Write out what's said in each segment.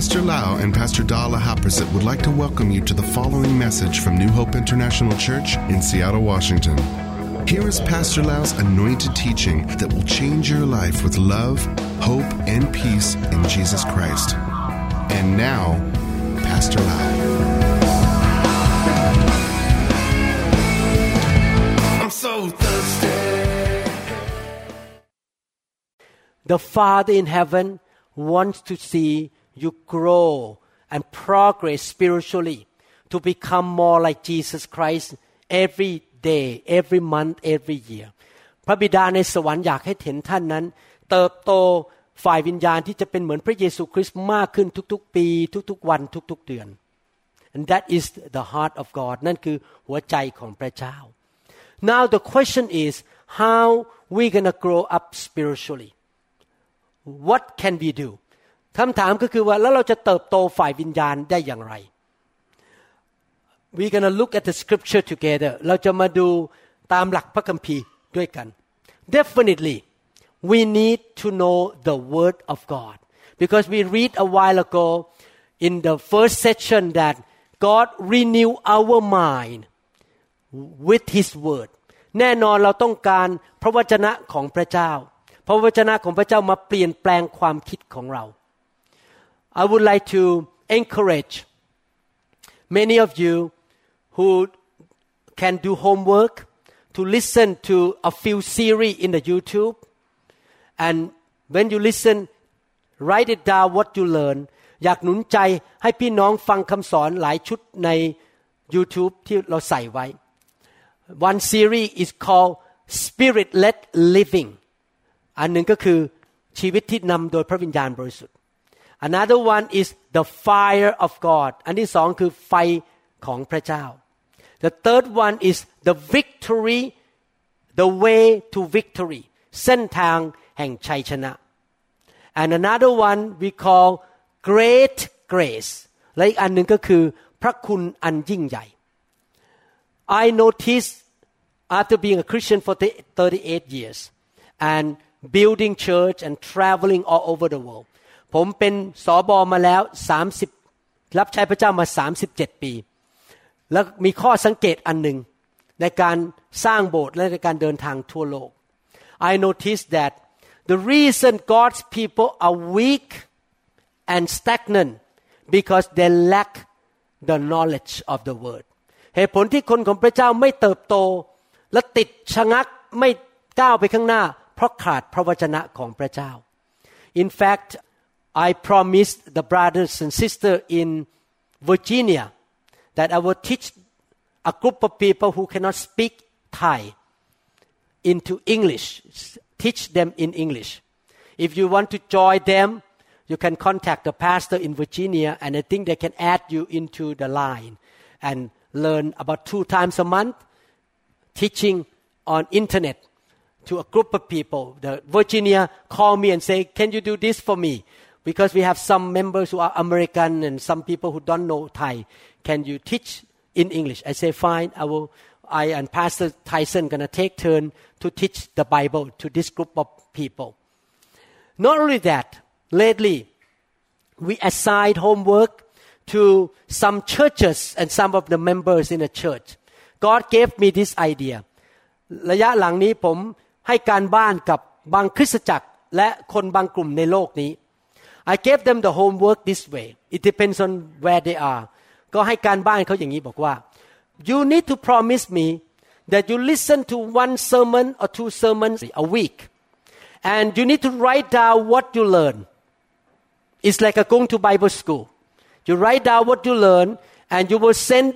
Pastor Lau and Pastor Dala Haprasit would like to welcome you to the following message from New Hope International Church in Seattle, Washington. Here is Pastor Lau's anointed teaching that will change your life with love, hope, and peace in Jesus Christ. And now, Pastor Lau. I'm so thirsty. The Father in heaven wants to see you grow and progress spiritually to become more like Jesus Christ every day, every month, every year. พระบิดาในสวรรค์อยากให้เห็นท่านนั้น เติบโตฝ่ายวิญญาณที่จะเป็นเหมือนพระเยซูคริสต์มากขึ้นทุกๆ ปี ทุกๆ วันทุกๆ เดือน and that is the heart of God นั่นคือหัวใจของพระเจ้า now the question is how we gonna grow up spiritually what can we do คำถามก็คือว่าแล้วเราจะเติบโตฝ่ายวิญญาณได้อย่างไร we're gonna look at the scripture together เราจะมาดูตามหลักพระคัมภีร์ด้วยกัน definitely we need to know the word of God because we read a while ago in the first section that God renew our mind with His word แน่นอนเราต้องการพระวจนะของพระเจ้า พระวจนะของพระเจ้ามาเปลี่ยนแปลงความคิดของเรา I would like to encourage many of you who can do homework to listen to a few series in the YouTube and when you listen write it down what you learn อยากหนุนใจให้พี่น้องฟังคำสอนหลายชุดใน YouTube ที่เราใส่ไว้ One series is called Spirit Led Living อันหนึ่งก็คือชีวิตที่นำโดยพระวิญญาณบริสุทธิ์ Another one is the fire of God อันที่สองคือไฟของพระเจ้า The third one is the victory the way to victory เส้นทางแห่งชัยชนะ and another one we call great grace และอีกอันหนึ่งก็คือพระคุณอันยิ่งใหญ่ I noticed after being a Christian for 38 years and building church and traveling all over the world ผมเป็นสอบอมาแล้ว30รับใช้พระเจ้ามา37ปี แล้วมีข้อสังเกตอันหนึ่งในการสร้างโบสถ์และในการเดินทางทั่วโลก I noticed that the reason God's people are weak and stagnant because they lack the knowledge of the word เหตุผลที่คนของพระเจ้าไม่เติบโต และติดชะงักไม่ก้าวไปข้างหน้า เพราะขาดพระวจนะของพระเจ้า In fact I promised the brothers and sisters in Virginia that I will teach a group of people who cannot speak Thai into English teach them in English if you want to join them you can contact the pastor in Virginia and I think they can add you into the line and learn about two times a month teaching on internet to a group of people. The Virginia call me and say, "Can you do this for me?" Because we have some members who are American and some people who don't know Thai. Can you teach in English? I say, "Fine. I will." I and Pastor Tyson gonna take turn to teach the Bible to this group of people. Not only that, lately we assigned homework to some churches and some of the members in the church. God gave me this idea. ระยะหลังนี้ผมให้การบ้านกับบางคริสตจักรและคนบางกลุ่มในโลกนี้ I gave them the homework this way. It depends on where they are. ก็ให้การบ้านเขาอย่างนี้บอกว่า You need to promise me that you listen to one sermon or two sermons a week, and you need to write down what you learn. It's like a going to Bible school. You write down what you learn, and you will send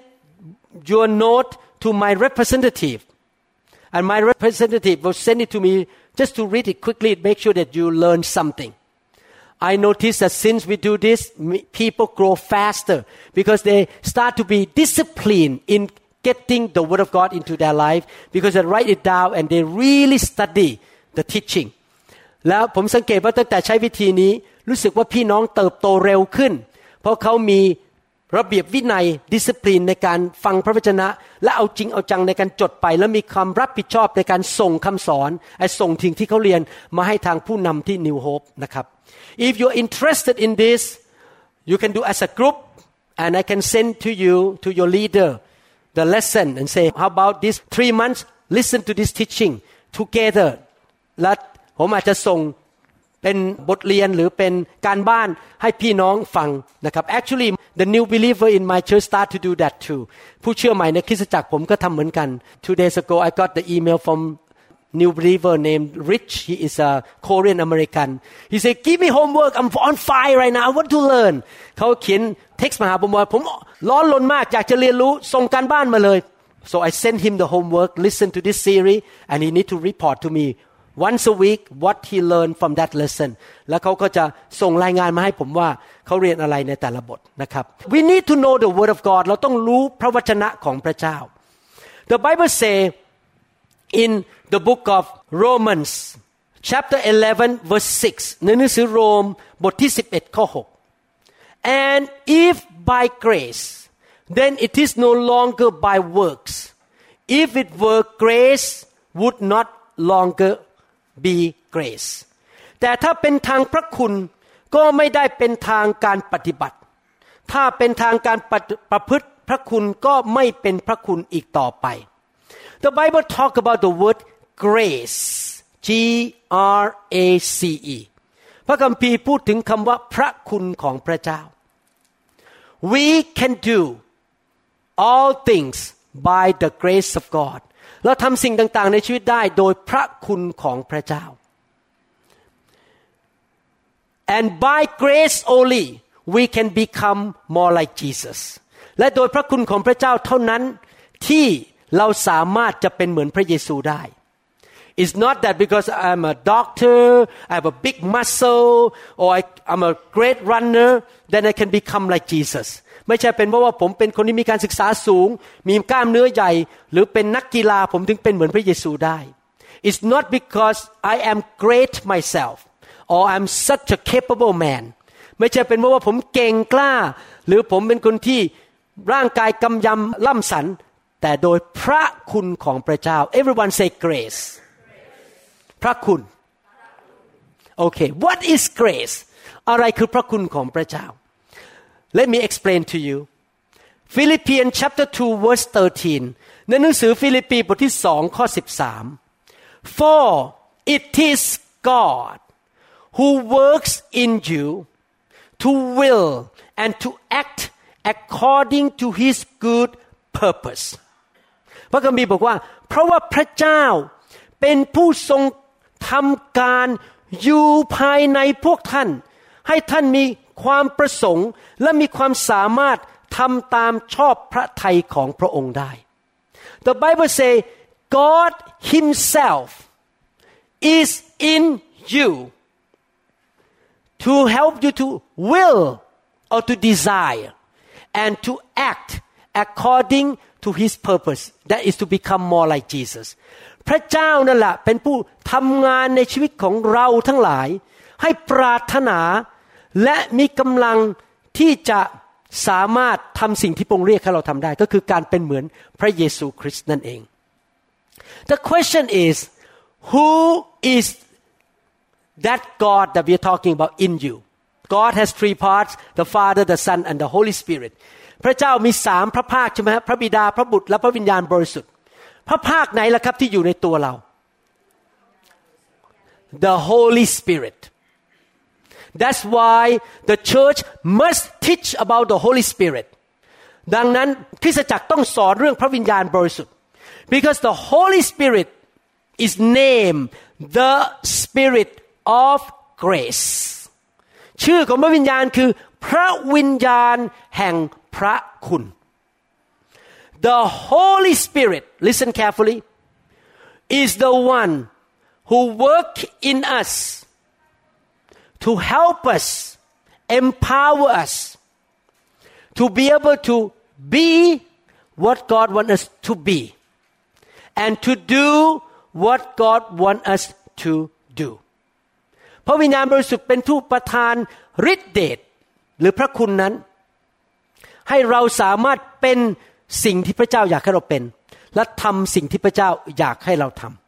your note to my representative. And my representative will send it to me just to read it quickly, make sure that you learn something. I notice that since we do this, people grow faster because they start to be disciplined in getting the Word of God into their life because they write it down and they really study the teaching. แล้วผมสังเกตว่าตั้งแต่ใช้วิธีนี้รู้สึกว่าพี่น้องเติบโตเร็วขึ้น เพราะเขามี ระเบียบวินัยดิสปลินในการฟังพระวจนะ และเอาจริงเอาจังในการจดไป แล้วมีความรับผิดชอบในการส่งคำสอนไอ้ส่งทิ้งที่เขาเรียนมาให้ทางผู้นำที่ New Hope นะครับ if you're interested in this you can do as a group and I can send to you to your leader the lesson and say how about this three months listen to this teaching together และผมอาจจะส่งเป็นบทเรียนหรือเป็นการบ้านให้พี่น้องฟังนะครับ actually the new believer in my church start to do that too ผู้เชื่อใหม่ในคริสตจักรผมก็ทำเหมือนกัน two days ago I got the email from new believer named Rich he is a Korean American he said give me homework I'm on fire right now I want to learn เขาเขียน text มาหาผมว่าผมร้อนรนมากอยากจะเรียนรู้ส่งการบ้านมาเลย so I sent him the homework listen to this series and he need to report to me once a week what he learned from that lesson แล้วเขาก็จะส่งรายงานมาให้ผมว่าเขาเรียนอะไรในแต่ละบทนะครับ we need to know the word of God เราต้องรู้พระวจนะของพระเจ้า the Bible say in the book of Romans chapter 11 verse 6ในหนังสือโรมบทที่ 11 ข้อ 6 and if by grace then it is no longer by works if it were grace would not longer be grace แต่ถ้าเป็นทางพระคุณก็ไม่ได้เป็นทางการปฏิบัติ ถ้าเป็นทางการประพฤติพระคุณก็ไม่เป็นพระคุณอีกต่อไป The Bible talk about the word grace G R A C E พระคัมภีร์พูดถึงคำว่าพระคุณของพระเจ้า We can do all things by the grace of God เราทำสิ่งต่างๆ ในชีวิตได้โดยพระคุณของพระเจ้า and by grace only we can become more like Jesus และโดยพระคุณของพระเจ้าเท่านั้นที่เราสามารถจะเป็นเหมือนพระเยซูได้ It's not that because I'm a doctor, I have a big muscle, or I, I'm a great runner, then I can become like Jesus. ไม่ใช่เป็นเพราะว่าผมเป็นคนที่มีการศึกษาสูง มีกล้ามเนื้อใหญ่ หรือเป็นนักกีฬาผมถึงเป็นเหมือนพระเยซูได้ It's not because I am great myself or I'm such a capable man ไม่ใช่เป็นเพราะว่าผมเก่งกล้า หรือผมเป็นคนที่ร่างกายกำยำล่ำสัน แต่โดยพระคุณของพระเจ้า everyone say grace พระคุณโอเค what is grace อะไรคือพระคุณของพระเจ้า let me explain to you Philippians chapter 2 verse 13 ในหนังสือฟิลิปปีบทที่สองข้อ 13 for it is God who works in you to will and to act according to his good purpose พระคัมภีร์บอกว่า เพราะว่าพระเจ้าเป็นผู้ทรงทำการอยู่ภายในพวกท่าน ให้ท่านมี ความประสงค์และมีความสามารถทำตามชอบพระทัยของพระองค์ได้ The Bible say God Himself is in you to help you to will or to desire and to act according to His purpose that is to become more like Jesus พระเจ้านั่นแหละเป็นผู้ทำงานในชีวิตของเราทั้งหลาย ให้ปรารถนา และมีกำลังที่จะสามารถทำสิ่งที่พระองค์เรียกให้เราทำได้ ก็คือการเป็นเหมือนพระเยซูคริสต์นั่นเอง The question is who is that God that we are talking about in you God has three parts the Father the Son and the Holy Spirit พระเจ้ามีสามพระภาคใช่ไหมพระบิดาพระบุตรและพระวิญญาณบริสุทธิ์ พระภาคไหนล่ะครับที่อยู่ในตัวเรา the Holy Spirit that's why the church must teach about the Holy Spirit ดังนั้นคริสตจักรต้องสอนเรื่องพระวิญญาณบริสุทธิ์ because the Holy Spirit is named the Spirit of grace ชื่อของพระวิญญาณคือ พระวิญญาณแห่งพระคุณ The Holy Spirit, listen carefully, is the one who work in us to help us, empower us to be able to be what God wants us to be and to do what God wants us to do. พระวิญญาณบริสุทธิ์เป็นผู้ประทานฤทธิเดชหรือพระคุณนั้น ให้เราสามารถเป็นสิ่งที่พระเจ้าอยากให้เราเป็น และทำสิ่งที่พระเจ้าอยากให้เราทำ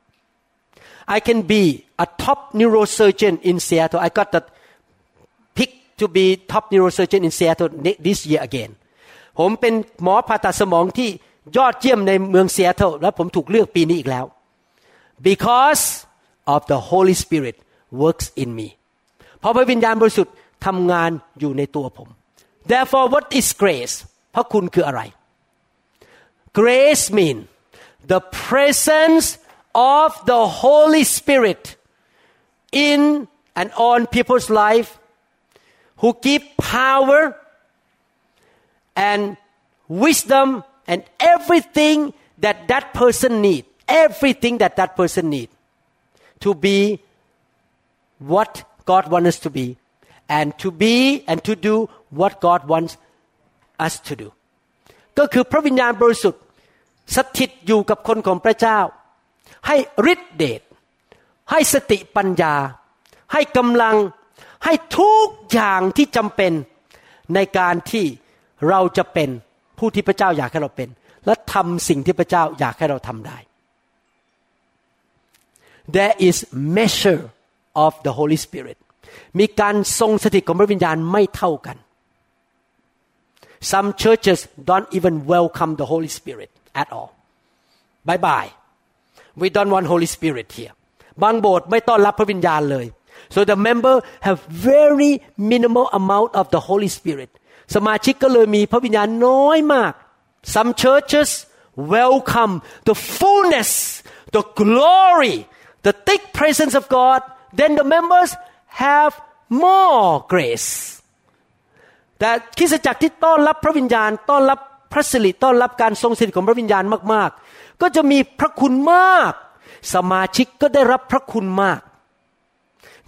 I can be a top neurosurgeon in Seattle I got the pick to be top neurosurgeon in Seattle this year again ผมเป็นหมอผ่าตัดสมองที่ยอดเยี่ยมในเมืองเซียเทลและผมถูกเลือกปีนี้อีกแล้ว because of the Holy Spirit works in me เพราะพระวิญญาณบริสุทธิ์ทำงานอยู่ในตัวผม therefore what is grace พระคุณคืออะไร grace mean the presence of the Holy Spirit in and on people's life who give power and wisdom and everything that that person need everything that that person need to be what God wants us to be and to be and to do what God wants us to do ก็คือพระวิญญาณบริสุทธิ์สถิตอยู่กับคนของพระเจ้า ให้ฤทธิเดชให้สติปัญญา ให้กำลังให้ทุกอย่างที่จำเป็นในการที่เราจะเป็นผู้ที่พระเจ้าอยากให้เราเป็น และทำสิ่งที่พระเจ้าอยากให้เราทำได้ There is measure of the Holy Spirit มีการทรงสถิตของพระวิญญาณไม่เท่ากัน Some churches don't even welcome the Holy Spirit at all bye bye we don't want Holy Spirit here บางโบสถ์ไม่ต้อนรับพระวิญญาณเลย so the member have very minimal amount of the Holy Spirit สมาชิกก็เลยมีพระวิญญาณน้อยมาก some churches welcome the fullness the glory the thick presence of God then the members have more grace แต่คริสตจักรที่ต้อนรับพระวิญญาณ ต้อนรับพระสิริต้อนรับการทรงสิริของพระวิญญาณมากๆ ก็จะมีพระคุณมาก สมาชิกก็ได้รับพระคุณมาก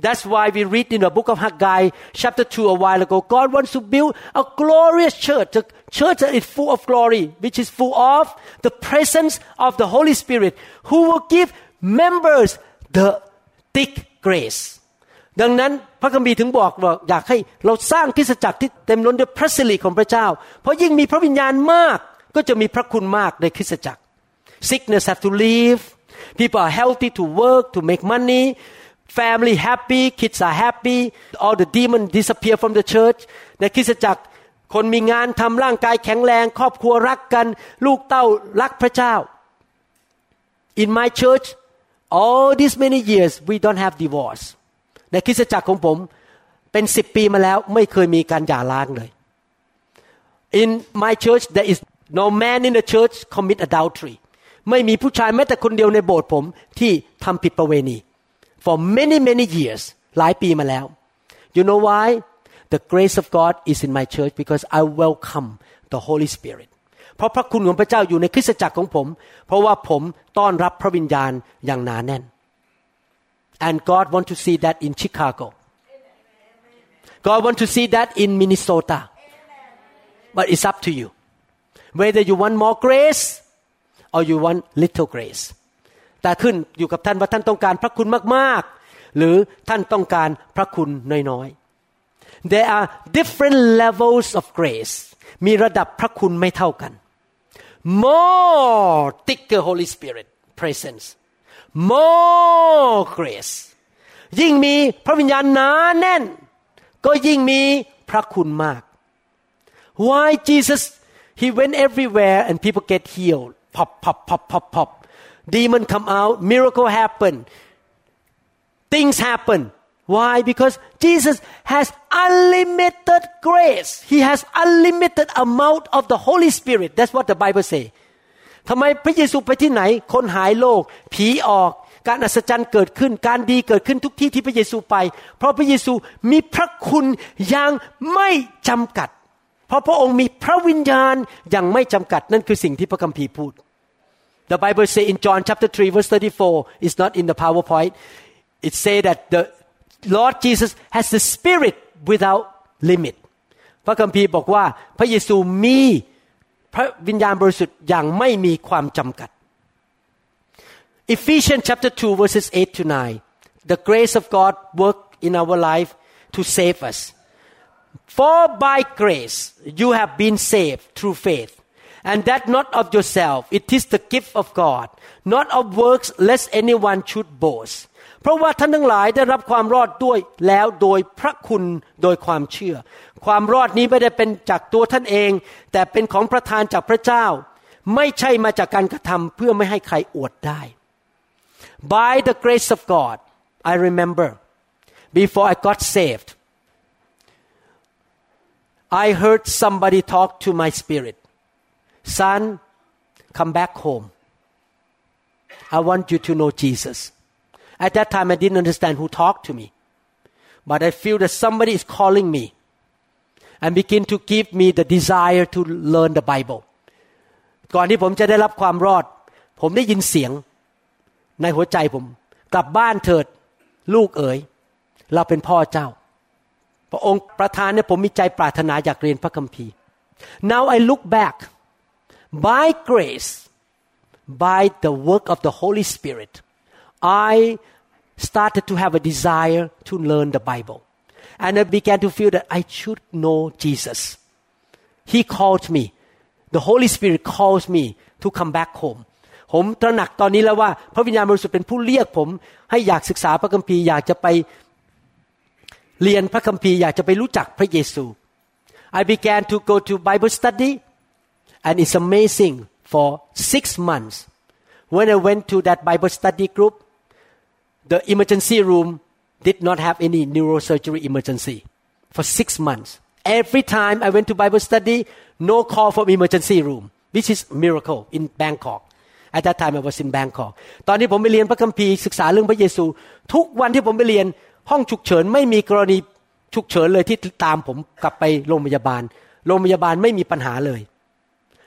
That's why we read in the book of Haggai chapter 2 a while ago God wants to build a glorious church a church that is full of glory which is full of the presence of the Holy Spirit who will give members the thick grace ดังนั้นพระคัมภีร์ถึงบอกว่าอยากให้เราสร้างคริสตจักรที่เต็มล้นด้วยพระสิริของพระเจ้า เพราะยิ่งมีพระวิญญาณมากก็จะมีพระคุณมากในคริสตจักร sickness have to leave people are healthy to work to make money family happy kids are happy all the demon disappear from the church ในคริสตจักรคนมีงานทำร่างกายแข็งแรง ครอบครัวรักกัน ลูกเต้ารักพระเจ้า in my church all these many years we don't have divorce ในคริสตจักรของผมเป็นสิบปีมาแล้วไม่เคยมีการหย่าร้างเลย in my church there is no man in the church commit adultery ไม่มีผู้ชายแม้แต่คนเดียวในโบสถ์ผมที่ทำผิดประเวณี for many many years หลายปีมาแล้ว you know why the grace of God is in my church because I welcome the Holy Spirit เพราะพระคุณของพระเจ้าอยู่ในคริสตจักรของผม เพราะว่าผมต้อนรับพระวิญญาณอย่างหนาแน่น and God want to see that in Chicago God want to see that in Minnesota but it's up to you whether you want more grace or you want little grace แต่ขึ้นอยู่กับท่านว่าท่านต้องการพระคุณมากๆ หรือท่านต้องการพระคุณน้อยๆ There are different levels of grace มีระดับพระคุณไม่เท่ากัน More thicker Holy Spirit presence More grace ยิ่งมีพระวิญญาณหนาแน่น ก็ยิ่งมีพระคุณมาก Why Jesus He went everywhere and people get healed pop pop pop pop pop demon come out miracle happen things happen why because jesus has unlimited grace he has unlimited amount of the holy spirit that's what the bible say ทำไมพระเยซูไปที่ไหน คนหายโรคผีออก การอัศจรรย์เกิดขึ้น การดีเกิดขึ้นทุกที่ที่พระเยซูไป เพราะพระเยซูมีพระคุณอย่างไม่จำกัด เพราะพระองค์มีพระวิญญาณอย่างไม่จำกัด นั่นคือสิ่งที่พระคัมภีร์พูด The Bible say in John chapter 3 verse 34 it's not in the PowerPoint it say that the Lord Jesus has the spirit without limit พระคัมภีร์บอกว่าพระเยซูมีพระวิญญาณบริสุทธิ์อย่างไม่มีความจำกัด Ephesians chapter 2 verses 8 to 9 the grace of God work in our life to save us for by grace you have been saved through faith and that not of yourself it is the gift of God not of works lest anyone should boast เพราะว่าท่านทั้งหลายได้รับความรอดด้วยแล้วโดยพระคุณโดยความเชื่อ ความรอดนี้ไม่ได้เป็นจากตัวท่านเอง แต่เป็นของประทานจากพระเจ้า ไม่ใช่มาจากการกระทำเพื่อไม่ให้ใครอวดได้ By the grace of God I remember before I got saved I heard somebody talk to my spirit Son come back home I want you to know Jesus At that time, I didn't understand who talked to me. But I feel that somebody is calling me and begin to give me the desire to learn the Bible. ก่อนที่ผมจะได้รับความรอด ผมได้ยินเสียงในหัวใจผม กลับบ้านเถิดลูกเอ๋ย เราเป็นพ่อเจ้า พระองค์ประทานเนี่ยผมมีใจปรารถนาอยากเรียนพระคัมภีร์ Now I look back by grace by the work of the Holy Spirit I started to have a desire to learn the Bible. And I began to feel that I should know Jesus. He called me. The Holy Spirit calls me to come back home. ผมตระหนักตอนนี้แล้วว่าพระวิญญาณบริสุทธิ์เป็นผู้เรียกผมให้อยากศึกษาพระคัมภีร์อยากจะไปเรียนพระคัมภีร์อยากจะไปรู้จักพระเยซู I began to go to Bible study and it's amazing for six months when I went to that Bible study group the emergency room did not have any neurosurgery emergency for six months. Every time I went to Bible study, no call from emergency room, which is miracle in Bangkok. At that time I was in Bangkok. ตอนนี้ผมไปเรียนพระคัมภีร์ศึกษาเรื่องพระเยซู ทุกวันที่ผมไปเรียนห้องฉุกเฉินไม่มีกรณีฉุกเฉินเลยที่ตามผมกลับไปโรงพยาบาล โรงพยาบาลไม่มีปัญหาเลย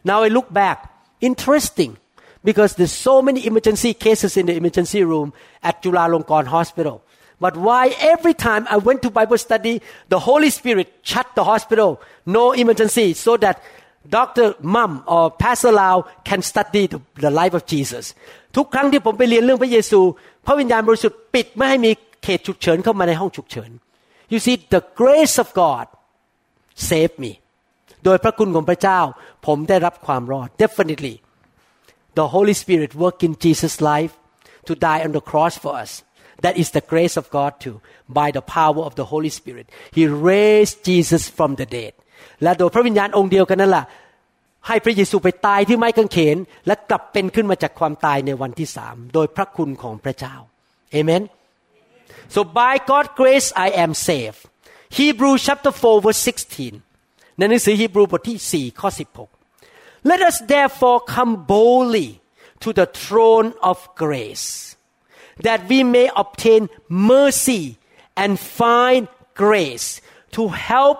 Now I look back, interesting because there's so many emergency cases in the emergency room at Chulalongkorn Hospital. But why every time I went to Bible study, the Holy Spirit shut the hospital, no emergency, so that Dr. Mum or Pastor Lau can study the, the life of Jesus. ทุกครั้งที่ผมไปเรียนเรื่องพระเยซู พระวิญญาณบริสุทธิ์ปิดไม่ให้มีเขตฉุกเฉินเข้ามาในห้องฉุกเฉิน You see the grace of God saved me โดยพระคุณของพระเจ้า ผมได้รับความรอด definitely the Holy Spirit work in Jesus' life to die on the cross for us. That is the grace of God too, by the power of the Holy Spirit. He raised Jesus from the dead. และโดยพระวิญญาณองค์เดียวกันนั่นแหละให้พระเยซูไปตายที่ไม้กางเขน และกลับเป็นขึ้นมาจากความตายในวันที่สามโดยพระคุณของพระเจ้าเอเมน so by God's grace I am saved Hebrew chapter 4 verse 16 ในหนังสือฮีบรูบทที่ 4 ข้อ 16 Let us therefore come boldly to the throne of grace, that we may obtain mercy and find grace to help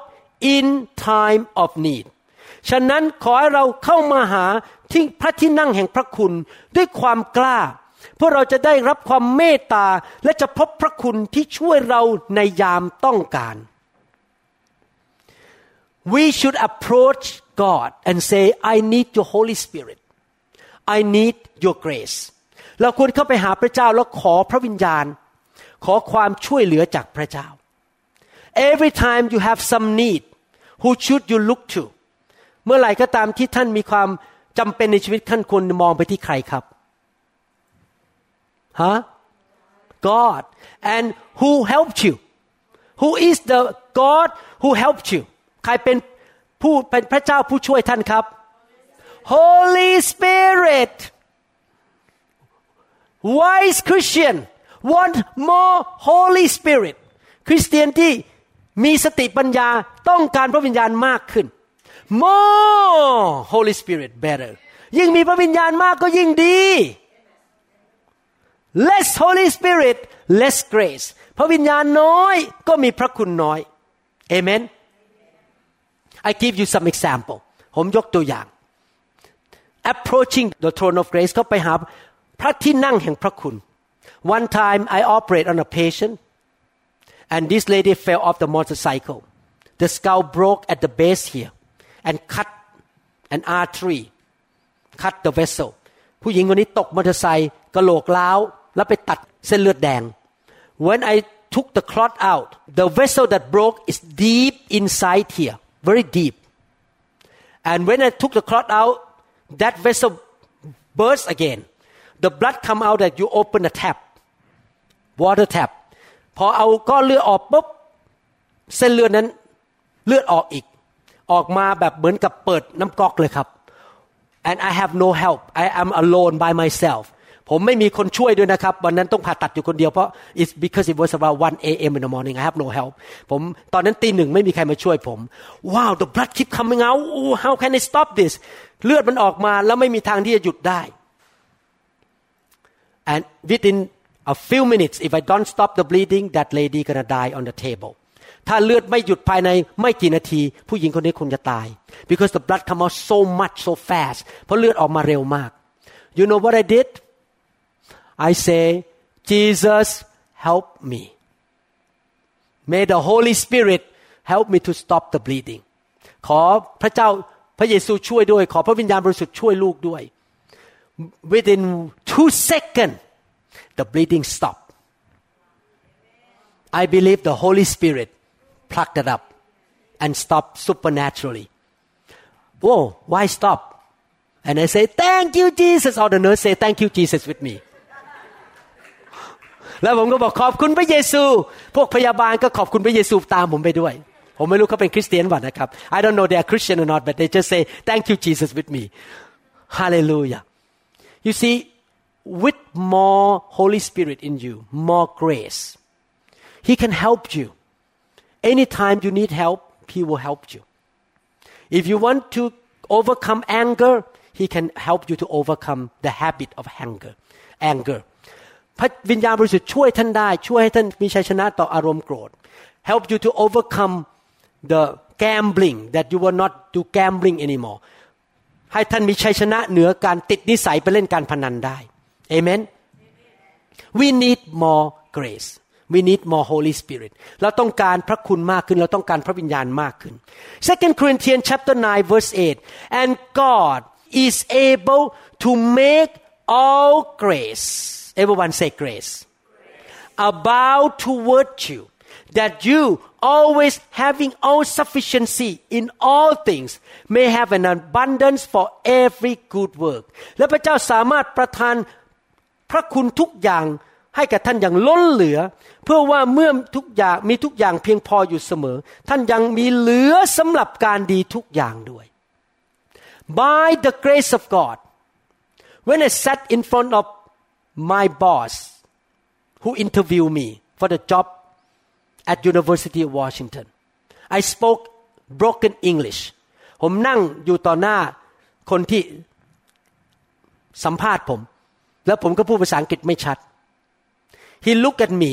in time of need. ฉะนั้นขอให้เราเข้ามาหาที่พระที่นั่งแห่งพระคุณด้วยความกล้า เพื่อเราจะได้รับความเมตตาและจะพบพระคุณที่ช่วยเราในยามต้องการ we should approach God and say, I need your Holy Spirit. I need your grace. เราควรเข้าไปหาพระเจ้าแล้วขอพระวิญญาณ ขอความช่วยเหลือจากพระเจ้า Every time you have some need who should you look to เมื่อไหร่ก็ตามที่ท่านมีความจำเป็นในชีวิตท่านควรมองไปที่ใครครับฮะ God and who helped you who is the God who helped you ใครเป็นผู้เป็นพระเจ้าผู้ช่วยท่านครับ Holy Spirit wise Christian want more Holy Spirit คริสเตียนที่มีสติปัญญาต้องการพระวิญญาณมากขึ้น more Holy Spirit better ยิ่งมีพระวิญญาณมากก็ยิ่งดี less Holy Spirit less grace พระวิญญาณน้อยก็มีพระคุณน้อย Amen I give you some example ผมยกตัวอย่าง approaching the throne of grace ก็ไปหาพระที่นั่งแห่งพระคุณ one time I operate on a patient and this lady fell off the motorcycle the skull broke at the base here and cut an artery cut the vessel ผู้หญิงคนนี้ตกมอเตอร์ไซค์กระโหลกล้าวแล้วไปตัดเส้นเลือดแดง when I took the clot out the vessel that broke is deep inside here very deep. And when I took the clot out, that vessel burst again. The blood come out that you open the tap. water tap พอเอาก้อนเลือดออกปุ๊บเส้นเลือดนั้นเลือดออกอีก ออกมาแบบเหมือนกับเปิดน้ำก๊อกเลยครับ and I have no help I am alone by myself ผมไม่มีคนช่วยด้วยนะครับ วันนั้นต้องผ่าตัดอยู่คนเดียว เพราะ it's because it was about 1 a.m. in the morning I have no help ผมตอนนั้นตีหนึ่งไม่มีใครมาช่วยผม wow the blood keep coming out oh, how can I stop this เลือดมันออกมาแล้วไม่มีทางที่จะหยุดได้ and within a few minutes if I don't stop the bleeding that lady gonna die on the table ถ้าเลือดไม่หยุดภายในไม่กี่นาที ผู้หญิงคนนี้คงจะตาย because the blood come out so much so fast เพราะเลือดออกมาเร็วมาก you know what I did I say Jesus help me may the Holy Spirit help me to stop the bleeding ขอพระเจ้าพระเยซูช่วยด้วย ขอพระวิญญาณบริสุทธิ์ช่วยลูกด้วย within two seconds the bleeding stopped I believe the Holy Spirit plucked it up and stopped supernaturally. Whoa, why stop? And I say, thank you, Jesus. Or the nurse say, thank you, Jesus with me. แล้วผมก็บอกขอบคุณพระเยซู พวกพยาบาลก็ขอบคุณพระเยซูตามผมไปด้วย ผมไม่รู้เขาเป็นคริสเตียนป่ะนะครับ I don't know they are Christian or not but they just say thank you Jesus with me Hallelujah you see with more Holy Spirit in you more grace He can help you anytime you need help He will help you if you want to overcome anger He can help you to overcome the habit of anger anger พระวิญญาณบริสุทธิ์ช่วยท่านได้ ช่วยให้ท่านมีชัยชนะต่ออารมณ์โกรธ help you to overcome the gambling that you will not do gambling anymore ให้ท่านมีชัยชนะเหนือการติดนิสัยไปเล่นการพนันได้ amen we need more grace we need more Holy Spirit เราต้องการพระคุณมากขึ้น เราต้องการพระวิญญาณมากขึ้น Second Corinthians chapter 9 verse 8 and God is able to make all grace everyone say grace about toward you that you always having all sufficiency in all things may have an abundance for every good work และพระเจ้าสามารถประทานพระคุณทุกอย่างให้กับท่านอย่างล้นเหลือ เพื่อว่าเมื่อทุกอย่างมีทุกอย่างเพียงพออยู่เสมอ ท่านยังมีเหลือสำหรับการดีทุกอย่างด้วย by the grace of God when I sat in front of my boss who interviewed me for the job at University of Washington I spoke broken English ผมนั่งอยู่ต่อหน้าคนที่สัมภาษณ์ผม แล้วผมก็พูดภาษาอังกฤษไม่ชัด He looked at me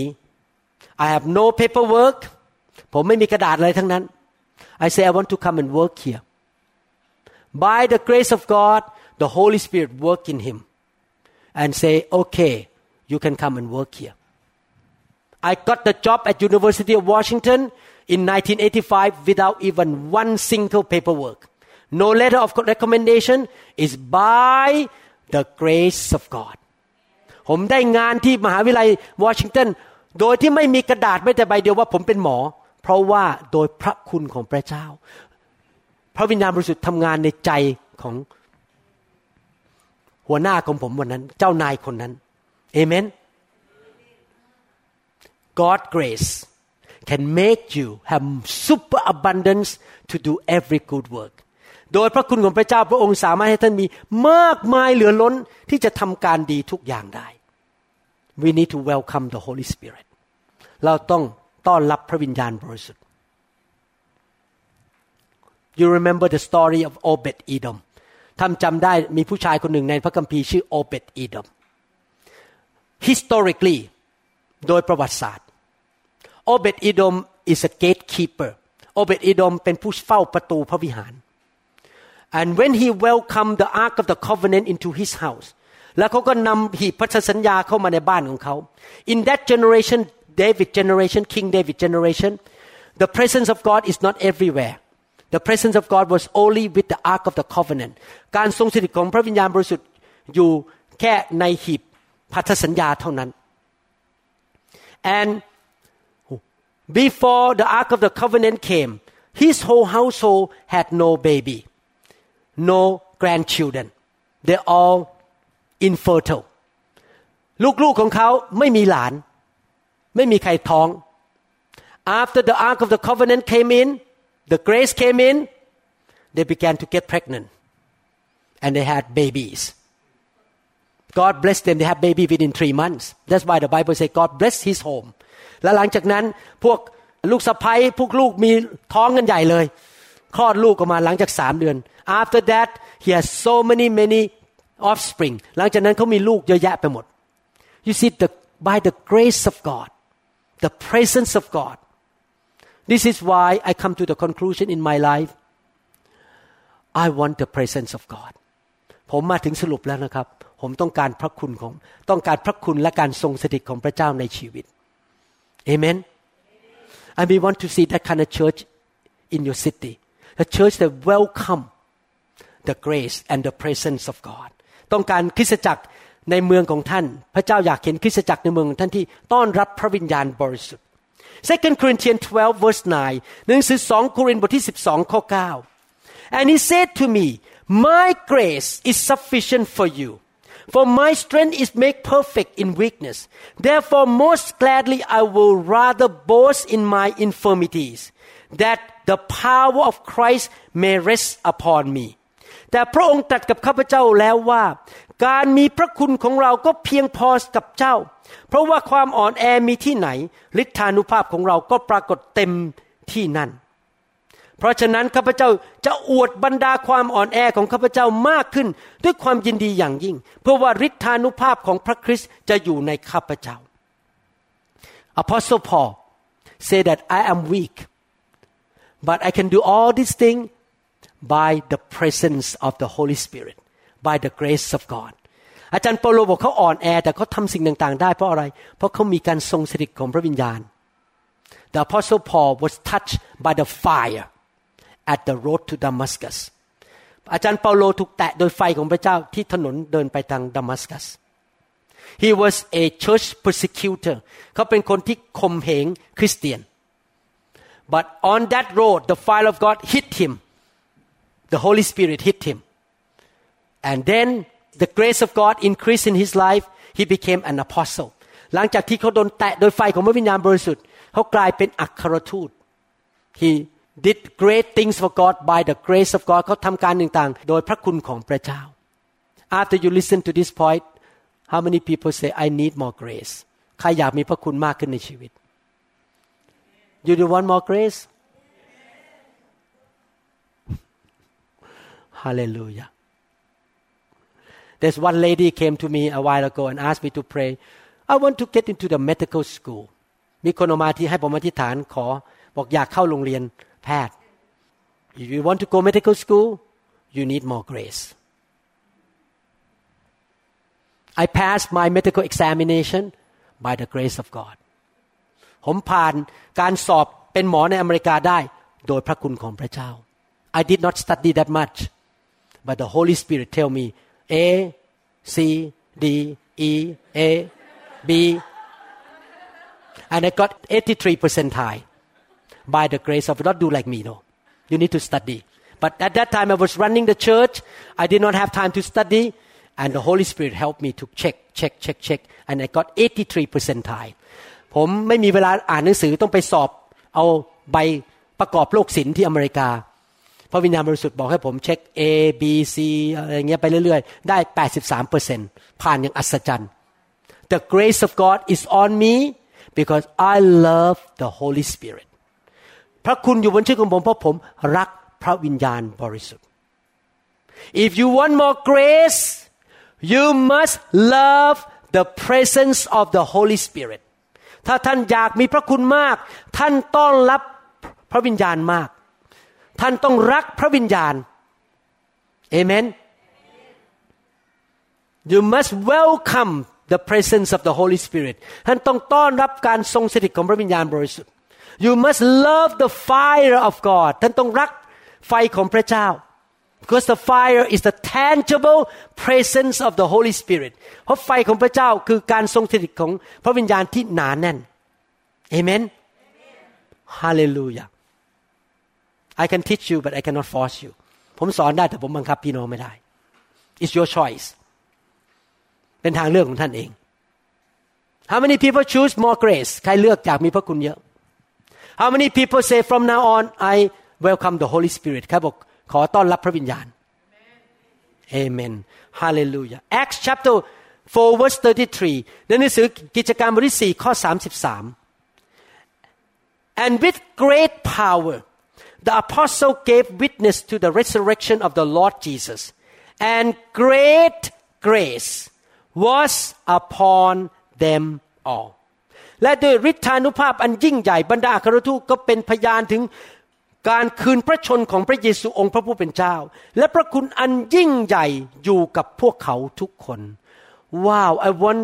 I have no paperwork ผมไม่มีกระดาษอะไรทั้งนั้น I say I want to come and work here by the grace of God the Holy Spirit work in him And say okay you can come and work here I got the job at University of Washington in 1985 without even one single paperwork no letter of recommendation is by the grace of God ผมได้งานที่มหาวิทยาลัยวอชิงตันโดยที่ไม่มีกระดาษไม่แต่ใบเดียวว่าผมเป็นหมอ เพราะว่าโดยพระคุณของพระเจ้า พระวิญญาณบริสุทธิ์ทำงานในใจของ หัวหน้าของผมวันนั้น เจ้านายคนนั้นเอเมน God grace can make you have super abundance to do every good work โดยพระคุณของพระเจ้าพระองค์สามารถให้ท่านมีมากมายเหลือล้นที่จะทำการดีทุกอย่างได้ we need to welcome the Holy Spirit เราต้องต้อนรับพระวิญญาณบริสุทธิ์ you remember the story of Obed Edom ท่านจำได้มีผู้ชายคนหนึ่งในพระคัมภีร์ชื่อ Obed Edom historically โดยประวัติศาสตร์ Obed Edom is a gatekeeper Obed Edom เป็นผู้เฝ้าประตูพระวิหาร and when he welcomed the ark of the covenant into his house แล้วเขาก็นำหีบพันธสัญญาเข้ามาในบ้านของเขา in that generation David generation King David generation the presence of God is not everywhere the presence of God was only with the ark of the covenant การทรงสถิตของพระวิญญาณบริสุทธิ์อยู่แค่ในหีบพันธสัญญาเท่านั้น and before the ark of the covenant came his whole household had no baby no grandchildren they all infertile ลูกๆของเขาไม่มีหลาน ไม่มีใครท้อง after the ark of the covenant came in the grace came in they began to get pregnant and they had babies God blessed them they had baby within three months that's why the Bible says God blessed his home และหลังจากนั้นพวกลูกสะใภ้พวกลูกมีท้องกันใหญ่เลย คลอดลูกออกมาหลังจากสามเดือน after that he has so many many offspring หลังจากนั้นเขามีลูกเยอะแยะไปหมด you see the by the grace of God the presence of God this is why I come to the conclusion in my life I want the presence of God ผมมาถึงสรุปแล้วนะครับ ผมต้องการพระคุณของ ต้องการพระคุณและการทรงสถิตของพระเจ้าในชีวิต Amen and we want to see that kind of church in your city a church that welcome the grace and the presence of God ต้องการคริสตจักรในเมืองของท่าน พระเจ้าอยากเห็นคริสตจักรในเมืองของท่านที่ต้อนรับพระวิญญาณบริสุทธิ์ Second Corinthians 12 verse 9หนังสือ2โครินธ์บทที่12ข้อ9 and he said to me my grace is sufficient for you for my strength is made perfect in weakness therefore most gladly I will rather boast in my infirmities that the power of Christ may rest upon me แต่พระองค์ตรัสกับข้าพเจ้าแล้วว่า การมีพระคุณของเราก็เพียงพอกับเจ้า เพราะว่าความอ่อนแอมีที่ไหนฤทธานุภาพของเราก็ปรากฏเต็มที่นั่น เพราะฉะนั้นข้าพเจ้าจะอวดบรรดาความอ่อนแอของข้าพเจ้ามากขึ้น ด้วยความยินดีอย่างยิ่ง เพื่อว่าฤทธานุภาพของพระคริสต์จะอยู่ในข้าพเจ้า Apostle Paul say that I am weak but I can do all these things by the presence of the Holy Spirit by the grace of God อาจารย์เปาโลบอกเขาอ่อนแอแต่เขาทำสิ่งต่างๆ ได้เพราะอะไร เพราะเขามีการทรงสถิตของพระวิญญาณ The Apostle Paul was touched by the fire at the road to Damascus อาจารย์เปาโลถูกแตะโดยไฟของพระเจ้าที่ถนนเดินไปทางดามัสกัส He was a church persecutor เขาเป็นคนที่ข่มเหงคริสเตียน But on that road the fire of God hit him the Holy Spirit hit him and then the grace of God increased in his life he became an apostle หลังจากที่เขาโดนแตะโดยไฟของพระวิญญาณบริสุทธิ์เขากลายเป็นอัครทูต he did great things for God by the grace of God เขาทำการต่างๆ โดยพระคุณของพระเจ้า after you listen to this point how many people say I need more grace ใครอยากมีพระคุณมากขึ้นในชีวิต you do want more grace hallelujah There's one lady came to me a while ago and asked me to pray. I want to get into the medical school. มีคนออกมาที่ให้ผมอธิษฐานขอบอกอยากเข้าโรงเรียนแพทย์ If you want to go medical school, you need more grace. I passed my medical examination by the grace of God. ผมผ่านการสอบเป็นหมอในอเมริกาได้โดยพระคุณของพระเจ้า I did not study that much, but the Holy Spirit tell me A, C, D, E, A, B, and I got 83 percentile by the grace of not do like me, no. You need to study. But at that time I was running the church. I did not have time to study, and the Holy Spirit helped me to check, check, check, check, and I got 83 percentile. ผมไม่มีเวลาอ่านหนังสือต้องไปสอบเอาใบประกอบโลกศิลป์ที่อเมริกา พระวิญญาณบริสุทธิ์บอกให้ผมเช็ค A B C อะไรเงี้ยไปเรื่อยๆ ได้ 83เปอร์เซ็นผ่านอย่างอัศจรรย์ The grace of God is on me because I love the Holy Spirit พระคุณอยู่บนชีวิตของผมเพราะผมรักพระวิญญาณบริสุทธิ์ If you want more grace you must love the presence of the Holy Spirit ถ้าท่านอยากมีพระคุณมาก ท่านต้องรับพระวิญญาณมาก ท่านต้องรักพระวิญญาณเอเมน You must welcome the presence of the Holy Spirit ท่านต้องต้อนรับการทรงสถิตของพระวิญญาณบริสุทธิ์ You must love the fire of God ท่านต้องรักไฟของพระเจ้า because the fire is the tangible presence of the Holy Spirit เพราะไฟของพระเจ้าคือการทรงสถิตของพระวิญญาณที่หนาแน่นเอเมน Hallelujah I can teach you but I cannot force you ผมสอนได้แต่ผมบังคับพี่น้องไม่ได้ It's your choice เป็นทางเลือกของท่านเอง How many people choose more grace ใครเลือกอยากมีพระคุณเยอะ How many people say from now on I welcome the Holy Spirit ใครบอกขอต้อนรับพระวิญญาณ Amen Hallelujah Acts chapter 4 verse 33ในหนังสือกิจการบทที่4ข้อ33 And with great power the apostle gave witness to the resurrection of the Lord Jesus and great grace was upon them all และโดยฤทธานุภาพอันยิ่งใหญ่บรรดาอัครทูตก็เป็นพยานถึงการคืนพระชนของพระเยซูองค์พระผู้เป็นเจ้า และพระคุณอันยิ่งใหญ่อยู่กับพวกเขาทุกคน Wow I want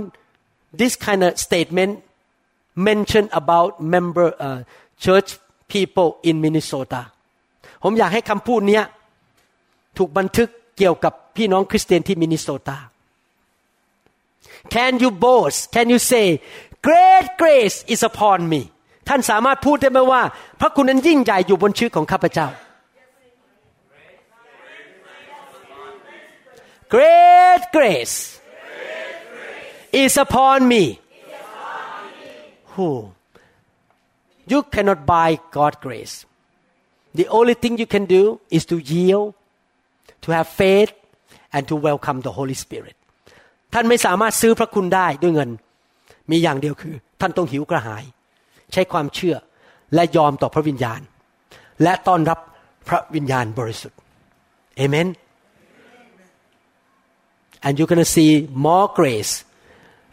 this kind of statement mention about member uh, church people in Minnesota ผมอยากให้คำพูดนี้ถูกบันทึกเกี่ยวกับพี่น้องคริสเตียนที่มินนิโซตา Can you boast Can you say Great grace is upon me ท่านสามารถพูดได้ไหมว่า พระคุณนั้นยิ่งใหญ่อยู่บนชีวิตของข้าพเจ้า Great grace is upon me who you cannot buy God grace the only thing you can do is to yield to have faith and to welcome the Holy Spirit ท่านไม่สามารถซื้อพระคุณได้ด้วยเงิน มีอย่างเดียวคือ ท่านต้องหิวกระหาย ใช้ความเชื่อและยอมต่อพระวิญญาณ และต้อนรับพระวิญญาณบริสุทธิ์เอเมน and you're going to see more grace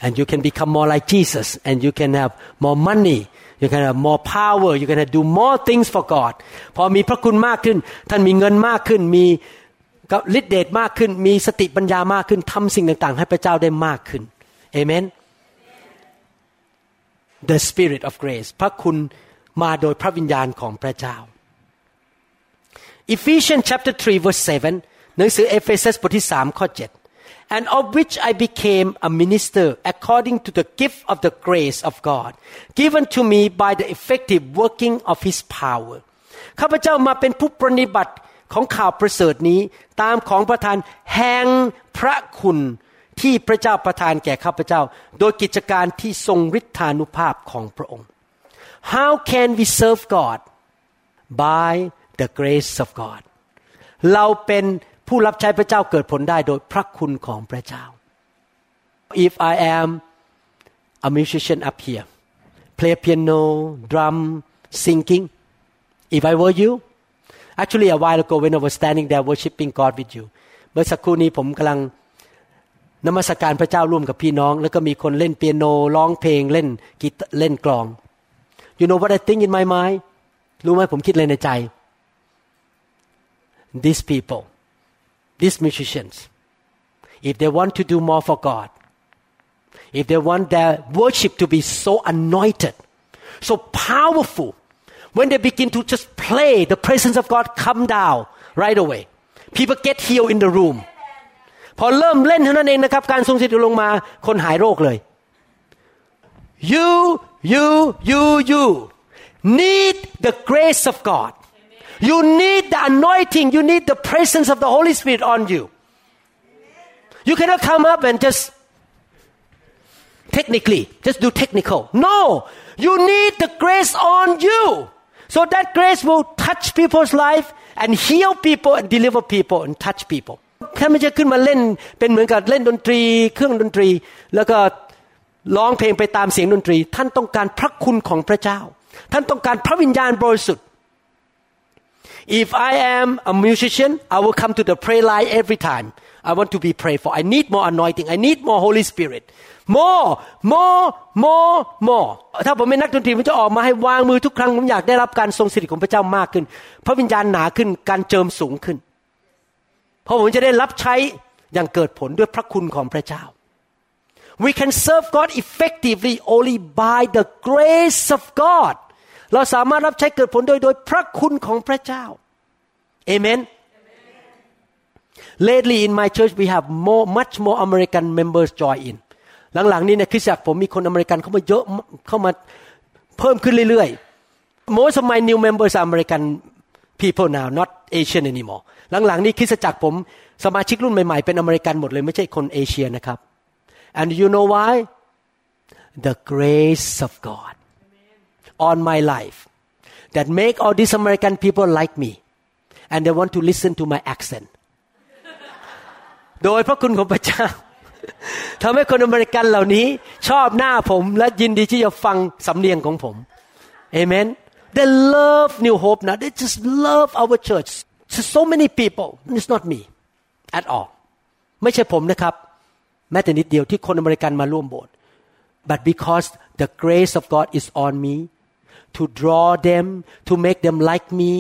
and you can become more like Jesus and you can have more money you can have more power you can do more things for God พอมีพระคุณมากขึ้น ท่านมีเงินมากขึ้น มีฤทธิเดชมากขึ้น มีสติปัญญามากขึ้นทำสิ่งต่างๆ ให้พระเจ้าได้มากขึ้นเอเมน the spirit of grace พระคุณมาโดยพระวิญญาณของพระเจ้า Ephesians chapter 3 verse 7หนังสือเอเฟซัสบทที่3ข้อ7 and of which I became a minister according to the gift of the grace of God given to me by the effective working of His power ข้าพเจ้ามาเป็นผู้ปฏิบัติของข่าวประเสริฐนี้ ตามของประทานแห่งพระคุณที่พระเจ้าประทานแก่ข้าพเจ้า โดยกิจการที่ทรงฤทธานุภาพของพระองค์ How can we serve God by the grace of God เราเป็น ผู้รับใช้พระเจ้าเกิดผลได้โดยพระคุณของพระเจ้า If I am a musician up here play piano drum singing if I were you actually a while ago when I was standing there worshiping God with you เมื่อสักครู่นี้ผมกำลังนมัสการพระเจ้าร่วมกับพี่น้อง แล้วก็มีคนเล่นเปียโนร้องเพลงเล่นกีตเล่นกลอง you know what I think in my mind รู้ไหมผมคิดอะไรในใจ these people these musicians if they want to do more for God if they want their worship to be so anointed so powerful when they begin to just play the presence of God come down right away people get healed in the room พอเริ่มเล่นเท่านั้นเองนะครับ การทรงสถิตลงมาคนหายโรคเลย you you you you need the grace of God you need the anointing you need the presence of the Holy Spirit on you you cannot come up and just technically just do technical no you need the grace on you so that grace will touch people's life and heal people and deliver people and touch people ท่านไม่ใช่ขึ้นมาเล่นเป็นเหมือนกับเล่นดนตรี เครื่องดนตรี แล้วก็ร้องเพลงไปตามเสียงดนตรี ท่านต้องการพระคุณของพระเจ้า ท่านต้องการพระวิญญาณบริสุทธิ์ If I am a musician I will come to the prayer line every time I want to be prayed for I need more anointing I need more Holy Spirit more more more more ถ้าผมเป็นนักดนตรีผมจะออกมาให้วางมือทุกครั้งผมอยากได้รับการทรงสิริของพระเจ้ามากขึ้น พระวิญญาณหนาขึ้นการเจิมสูงขึ้น เพราะผมจะได้รับใช้อย่างเกิดผลด้วยพระคุณของพระเจ้า We can serve God effectively only by the grace of God เราสามารถรับใช้เกิดผลโดยโดยพระคุณของพระเจ้า Amen Lately in my church we have more much more American members join in หลังๆนี้ในคริสตจักรผมมีคนอเมริกันเข้ามาเยอะเข้ามาเพิ่มขึ้นเรื่อยๆ Most of my new members are American people now not Asian anymore หลังๆนี้คริสตจักรผมสมาชิกรุ่นใหม่ๆ เป็นอเมริกันหมดเลยไม่ใช่คนเอเชียนะครับ and you know why the grace of God on my life that make all these American people like me and they want to listen to my accent โดยพระคุณของพระเจ้า ทำให้คนอเมริกันเหล่านี้ ชอบหน้าผมและยินดีที่จะฟังสำเนียงของผมเอเมน They love New Hope now they just love our church so many people it's not me at all ไม่ใช่ผมนะครับ แม้แต่นิดเดียวที่คนอเมริกันมาร่วมโบสถ์ but because the grace of God is on me to draw them to make them like me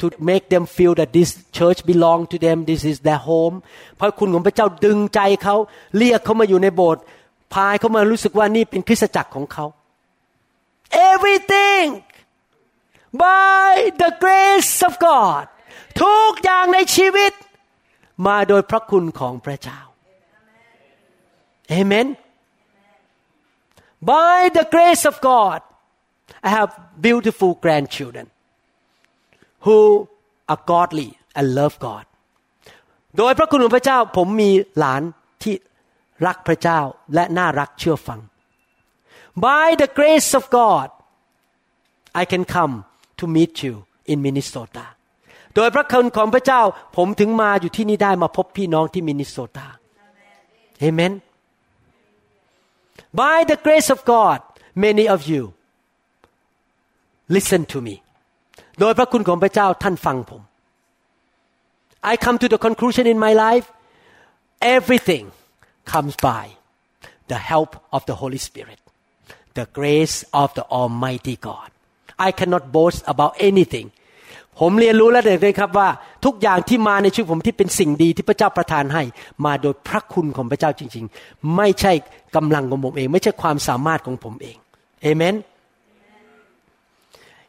to make them feel that this church belong to them this is their home เพราะคุณของพระเจ้าดึงใจเขาเรียกเขามาอยู่ในโบสถ์พายเขามารู้สึกว่านี่เป็นคริสตจักรของเขา everything by the grace of God ทุกอย่างในชีวิต มาโดยพระคุณของพระเจ้า Amen by the grace of God I have beautiful grandchildren who are godly and love God โดยพระคุณของพระเจ้าผมมีหลานที่รักพระเจ้าและน่ารักเชื่อฟัง By the grace of God I can come to meet you in Minnesota โดยพระคุณของพระเจ้าผมถึงมาอยู่ที่นี่ได้มาพบพี่น้องที่มินนิโซตา Amen By the grace of God many of you listen to me โดยพระคุณของพระเจ้าท่านฟังผม I come to the conclusion in my life everything comes by the help of the Holy Spirit the grace of the Almighty God I cannot boast about anything ผมเรียนรู้แล้วเลยครับว่าทุกอย่างที่มาในชีวิตผมที่เป็นสิ่งดีที่พระเจ้าประทานให้ มาโดยพระคุณของพระเจ้าจริง ๆ ไม่ใช่กำลังของผมเอง ไม่ใช่ความสามารถของผมเองเอเมน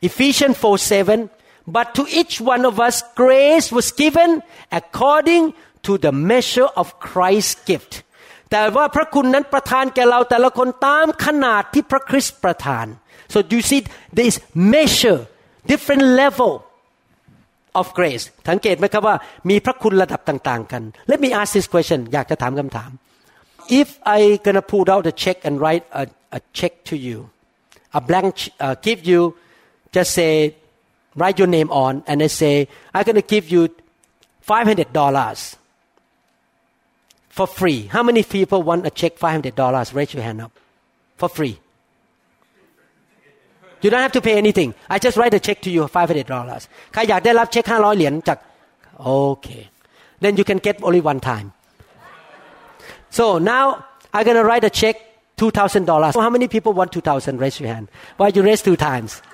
Ephesians 4 7 but to each one of us grace was given according to the measure of Christ's gift แต่ว่าพระคุณนั้นประทานแก่เราแต่ละคนตามขนาดที่พระคริสต์ประทาน so you see there is measure different level of grace สังเกตไหมครับว่ามีพระคุณระดับต่างๆกัน Let me ask this question อยากจะถามคำถาม If I gonna pull out a check and write a, a check to you a blank uh, give you just say write your name on and I say I'm gonna give you $500 for free how many people want a check $500 raise your hand up for free You don't have to pay anything. I just write a check to you $500. ใครอยากได้รับเช็ค500เหรียญจากโอเค then you can get only one time so now I'm gonna write a check $2,000 so how many people want 2,000 raise your hand why you raise two times ใ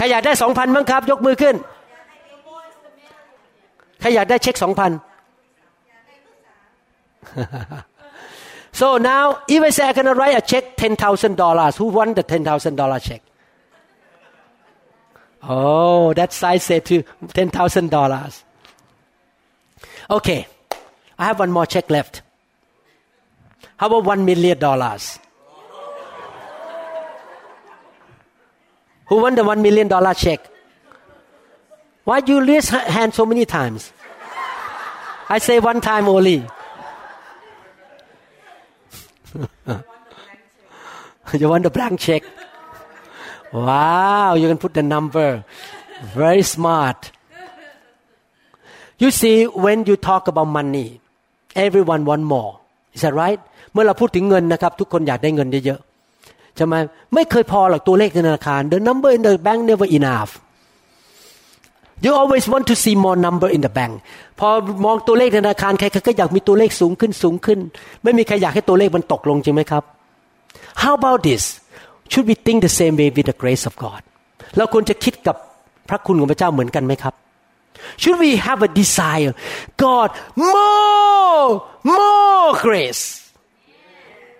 ครอยากได้สองพันบ้างครับ ยกมือขึ้น ใครอยากได้เช็คสองพัน so now if I say I gonna write a check ten thousand dollars who want the ten thousand dollar check oh that size say to ten thousand dollars okay I have one more check left how about one million dollars Who want the $1 million check? Why you raise hand so many times? I say one time only. you want the blank check? Wow, you can put the number. Very smart. You see, when you talk about money, everyone want more. Is that right? เมื่อเราพูดถึงเงินนะครับ ทุกคนอยากได้เงินเยอะๆ ใช่ไหมไม่เคยพอหรอกตัวเลขในธนาคาร The number in the bank never enough. You always want to see more number in the bank พอมองตัวเลขธนาคารใครๆก็อยากมีตัวเลขสูงขึ้นสูงขึ้น ไม่มีใครอยากให้ตัวเลขมันตกลงจริงไหมครับ How about this Should we think the same way with the grace of God เราควรจะคิดกับพระคุณของพระเจ้าเหมือนกันไหมครับ Should we have a desire God more more grace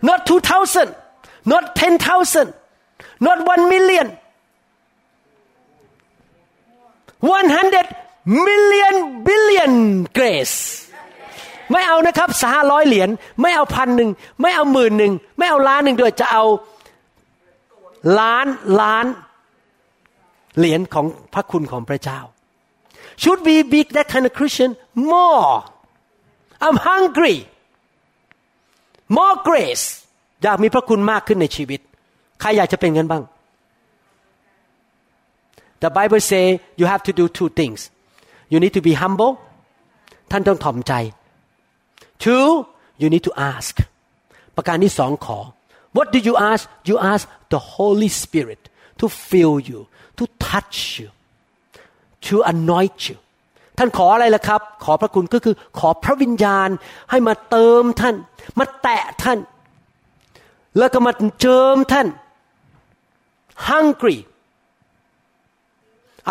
not two thousand not 10,000, not 1 million. 100 million billion grace. ไม่เอานะครับสหร้อยเหรียญไม่เอาพันหนึ่งไม่เอาหมื่นหนึ่งไม่เอาล้านหนึ่งด้วยจะเอาล้านล้านเหรียญของพระคุณของพระเจ้า Should we be that kind of Christian more I'm hungry more grace อยากมีพระคุณมากขึ้นในชีวิต ใครอยากจะเป็นกันบ้าง The Bible say you have to do two things you need to be humble ท่านต้องถ่อมใจ two you need to ask ประการที่สองขอ what do you ask you ask the Holy Spirit to fill you to touch you to anoint you ท่านขออะไรล่ะครับ ขอพระคุณก็คือขอพระวิญญาณให้มาเติมท่าน มาแตะท่าน แล้วก็มาเจิมท่าน hungry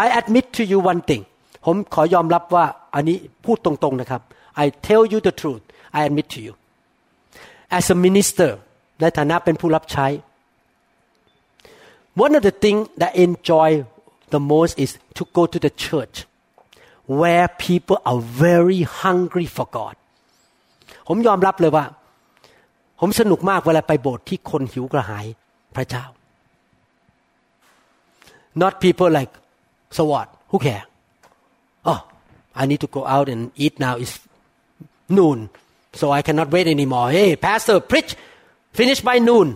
I admit to you one thing ผมขอยอมรับว่าอันนี้พูดตรงๆนะครับ I tell you the truth I admit to you as a minister ในฐานะเป็นผู้รับใช้ one of the things that I enjoy the most is to go to the church where people are very hungry for God ผมยอมรับเลยว่า ผมสนุกมากเวลาไปโบสถ์ที่คนหิวกระหายพระเจ้า not people like so what who care oh I need to go out and eat now it's noon so I cannot wait anymore hey pastor preach finish by noon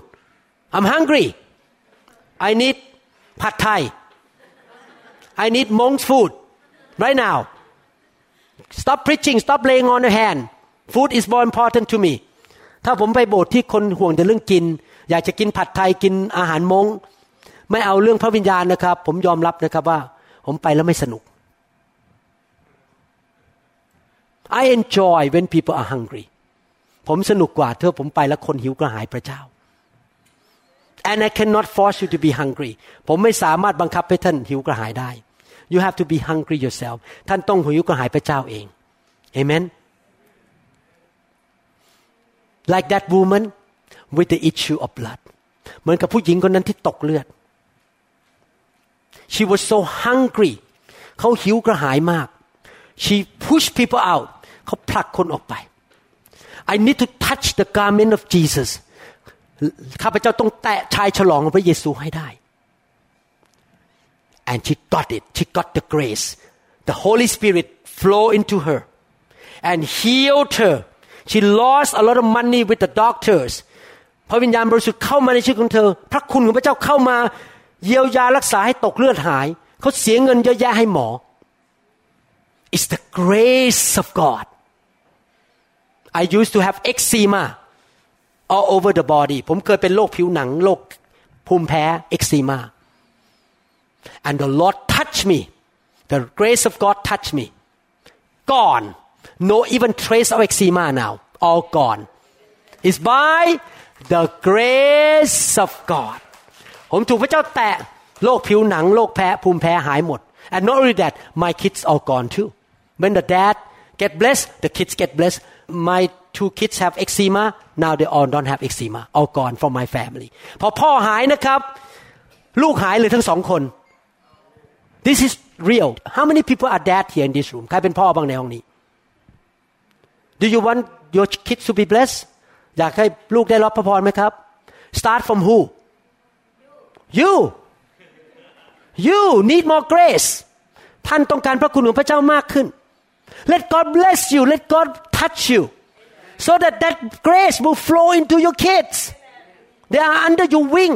I'm hungry I need pad thai I need monk's food right now stop preaching stop laying on your hand food is more important to me ถ้าผมไปโบสถ์ที่คนห่วงแต่เรื่องกิน อยากจะกินผัดไทยกินอาหารมงไม่เอาเรื่องพระวิญญาณนะครับ ผมยอมรับนะครับว่า ผมไปแล้วไม่สนุก I enjoy when people are hungry ผมสนุกกว่าเธอผมไปแล้วคนหิวกระหายพระเจ้า and I cannot force you to be hungry ผมไม่สามารถบังคับให้ท่านหิวกระหายได้ you have to be hungry yourself ท่านต้องหิวกระหายพระเจ้าเอง amen like that woman with the issue of blood เหมือนกับผู้หญิงคนนั้นที่ตกเลือด she was so hungry เขาหิวกระหายมาก she pushed people out เขาผลักคนออกไป I need to touch the garment of Jesus ข้าพเจ้าต้องแตะชายฉลองของพระเยซูให้ได้ and she got it she got the grace the Holy Spirit flow into her and healed her She lost a lot of money with the doctors พระวิญญาณบริสุทธิ์เข้ามาในชีวิตของเธอ พระคุณของพระเจ้าเข้ามา เยียวยารักษาให้ตกเลือดหาย เขาเสียเงินเยอะแยะให้หมอ It's the grace of God I used to have eczema all over the body ผมเคยเป็นโรคผิวหนังโรคภูมิแพ้ eczema and the Lord touched me the grace of God touched me gone no even trace of eczema now all gone it's by the grace of God ผมถูกพระเจ้าแตะโรคผิวหนังโรคแพ้ภูมิแพ้หายหมด and not only that my kids all gone too when the dad get blessed the kids get blessed my two kids have eczema now they all don't have eczema all gone from my family พอพ่อหายนะครับ ลูกหายเลยทั้งสองคน this is real how many people are dad here in this room ใครเป็นพ่อบ้างในห้องนี้ Do you want your kids to be blessed อยากให้ลูกได้รับพระพรไหมครับ start from who you you need more grace ท่านต้องการพระคุณของพระเจ้ามากขึ้น let God bless you let God touch you so that that grace will flow into your kids they are under your wing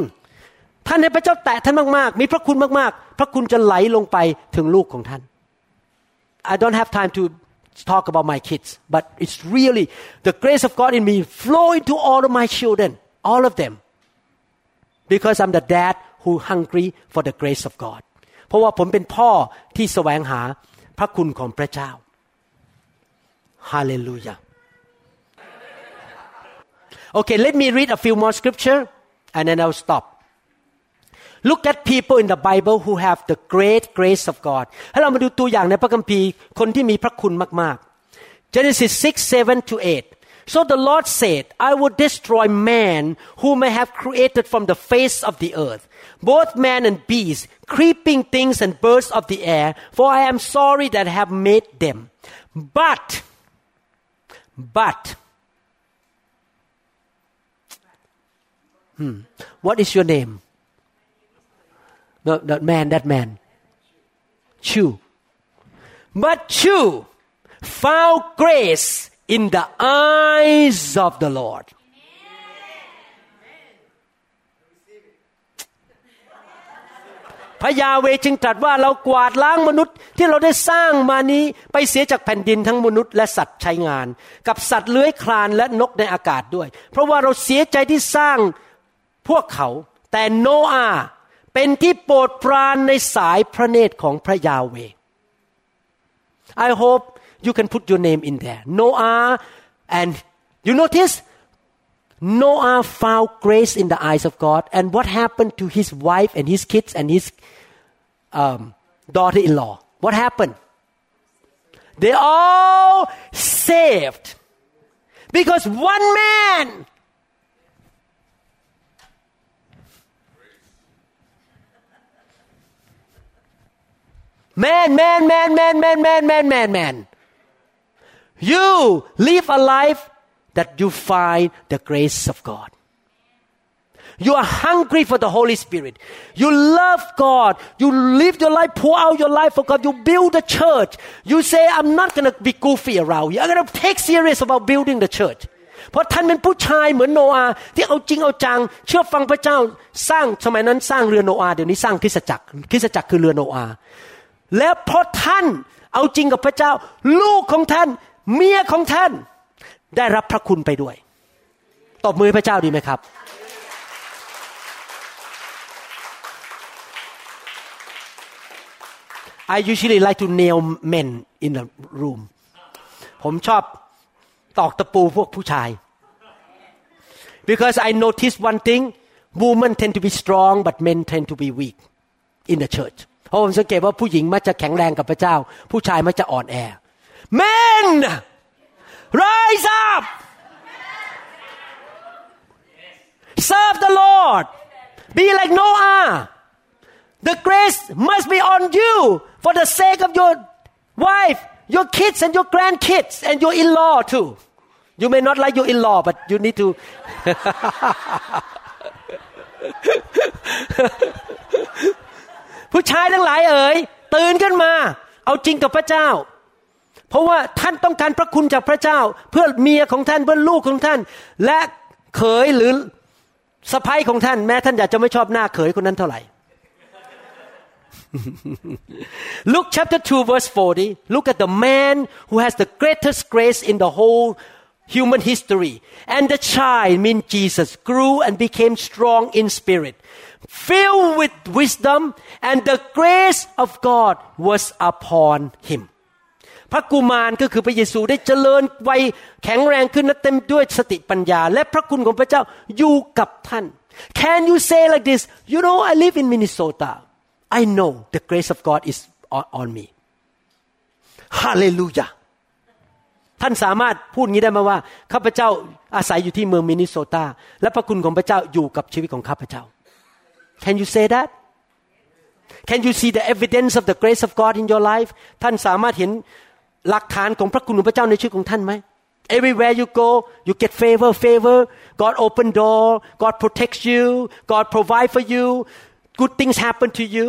ท่านให้พระเจ้าแตะท่านมากๆ มีพระคุณมากๆ พระคุณจะไหลลงไปถึงลูกของท่าน I don't have time to talk about my kids but it's really the grace of God in me flow into all of my children all of them because I'm the dad who hungry for the grace of God เพราะว่าผมเป็นพ่อที่แสวงหาพระคุณของพระเจ้า Hallelujah Okay let me read a few more scripture and then I'll stop Look at people in the Bible who have the great grace of God ให้เรามาดูตัวอย่างในพระคัมภีร์คนที่มีพระคุณมากๆ Genesis 6 7 to 8 So the Lord said, I will destroy man whom I have created from the face of the earth, both man and beast, creeping things and birds of the air, for I am sorry that I have made them. But, but, hmm, what is your name? no that man that man Chu but Chu found grace in the eyes of the Lord พระยาเวจึงตรัสว่าเรากวาดล้างมนุษย์ที่เราได้สร้างมานี้ไปเสียจากแผ่นดินทั้งมนุษย์และสัตว์ใช้งาน กับสัตว์เลื้อยคลานและนกในอากาศด้วย เพราะว่าเราเสียใจที่สร้างพวกเขาแต่โนอาห์ เป็นที่โปรดปรานในสายพระเนตรของพระยาเว I hope you can put your name in there Noah and you notice Noah found grace in the eyes of God and what happened to his wife and his kids and his um, daughter-in-law what happened they all saved because one man Man, man, man, man, man, man, man, man, man. You live a life that you find the grace of God. You are hungry for the Holy Spirit. You love God. You live your life, pour out your life for God. You build the church. You say, I'm not going to be goofy around you. I'm going to take serious about building the church. เพราะท่านเป็นผู้ชายเหมือนโนอาที่เอาจริงเอาจัง เชื่อฟังพระเจ้าสร้างสมัยนั้นสร้างเรือโนอาเดี๋ยวนี้สร้างคริสตจักรคริสตจักรคือเรือโนอา และเพราะท่านเอาจริงกับพระเจ้า ลูกของท่าน เมียของท่าน ได้รับพระคุณไปด้วย ตบมือพระเจ้าดีไหมครับ I usually like to nail men in the room ผมชอบตอกตะปูพวกผู้ชาย because I notice one thing women tend to be strong but men tend to be weak in the church เพราะผมสังเกตว่าผู้หญิงมักจะแข็งแรงกับพระเจ้า ผู้ชายมักจะอ่อนแอ Men rise up serve the Lord be like Noah the grace must be on you for the sake of your wife your kids and your grandkids and your in-law too you may not like your in-law but you need to ผู้ชายทั้งหลายเอ๋ยตื่นขึ้นมา เอาจริงกับพระเจ้า เพราะว่าท่านต้องการพระคุณจากพระเจ้า เพื่อเมียของท่านเพื่อลูกของท่าน และเขยหรือสะพ้ยของท่านแม้ท่านอยากจะไม่ชอบหน้าเขยคนนั้นเท่าไหร่ Luke chapter 2 verse 40 look at the man who has the greatest grace in the whole human history and the child mean Jesus grew and became strong in spirit filled with wisdom and the grace of God was upon him พระกุมารก็คือพระเยซูได้เจริญวัยแข็งแรงขึ้นและเต็มด้วยสติปัญญา และพระคุณของพระเจ้าอยู่กับท่าน Can you say like this you know I live in Minnesota I know the grace of God is on, on me Hallelujah ท่านสามารถพูดงี้ได้ไหมว่าข้าพเจ้าอาศัยอยู่ที่เมืองมินนิโซตาและพระคุณของพระเจ้าอยู่กับชีวิตของข้าพเจ้า Can you say that Can you see the evidence of the grace of God in your life ท่านสามารถเห็นหลักฐานของพระคุณของพระเจ้าในชีวิตของท่านไหม Everywhere you go you get favor favor God open door God protects you God provide for you good things happen to you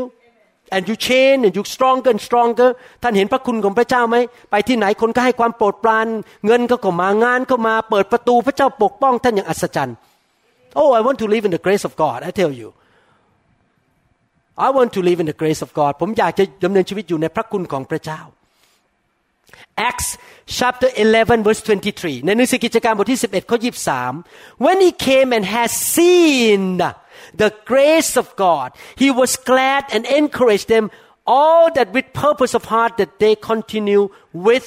and you change and you stronger and stronger ท่านเห็นพระคุณของพระเจ้าไหมไปที่ไหนคนก็ให้ความโปรดปรานเงินก็เข้ามางานก็มาเปิดประตูพระเจ้าปกป้องท่านอย่างอัศจรรย์ Oh I want to live in the grace of God I tell you I want to live in the grace of God ผมอยากจะดำเนินชีวิตอยู่ในพระคุณของพระเจ้า Acts chapter 11 verse 23 ในหนังสือกิจการบทที่ 11ข้อ23 When he came and has seen the grace of God he was glad and encouraged them all that with purpose of heart that they continue with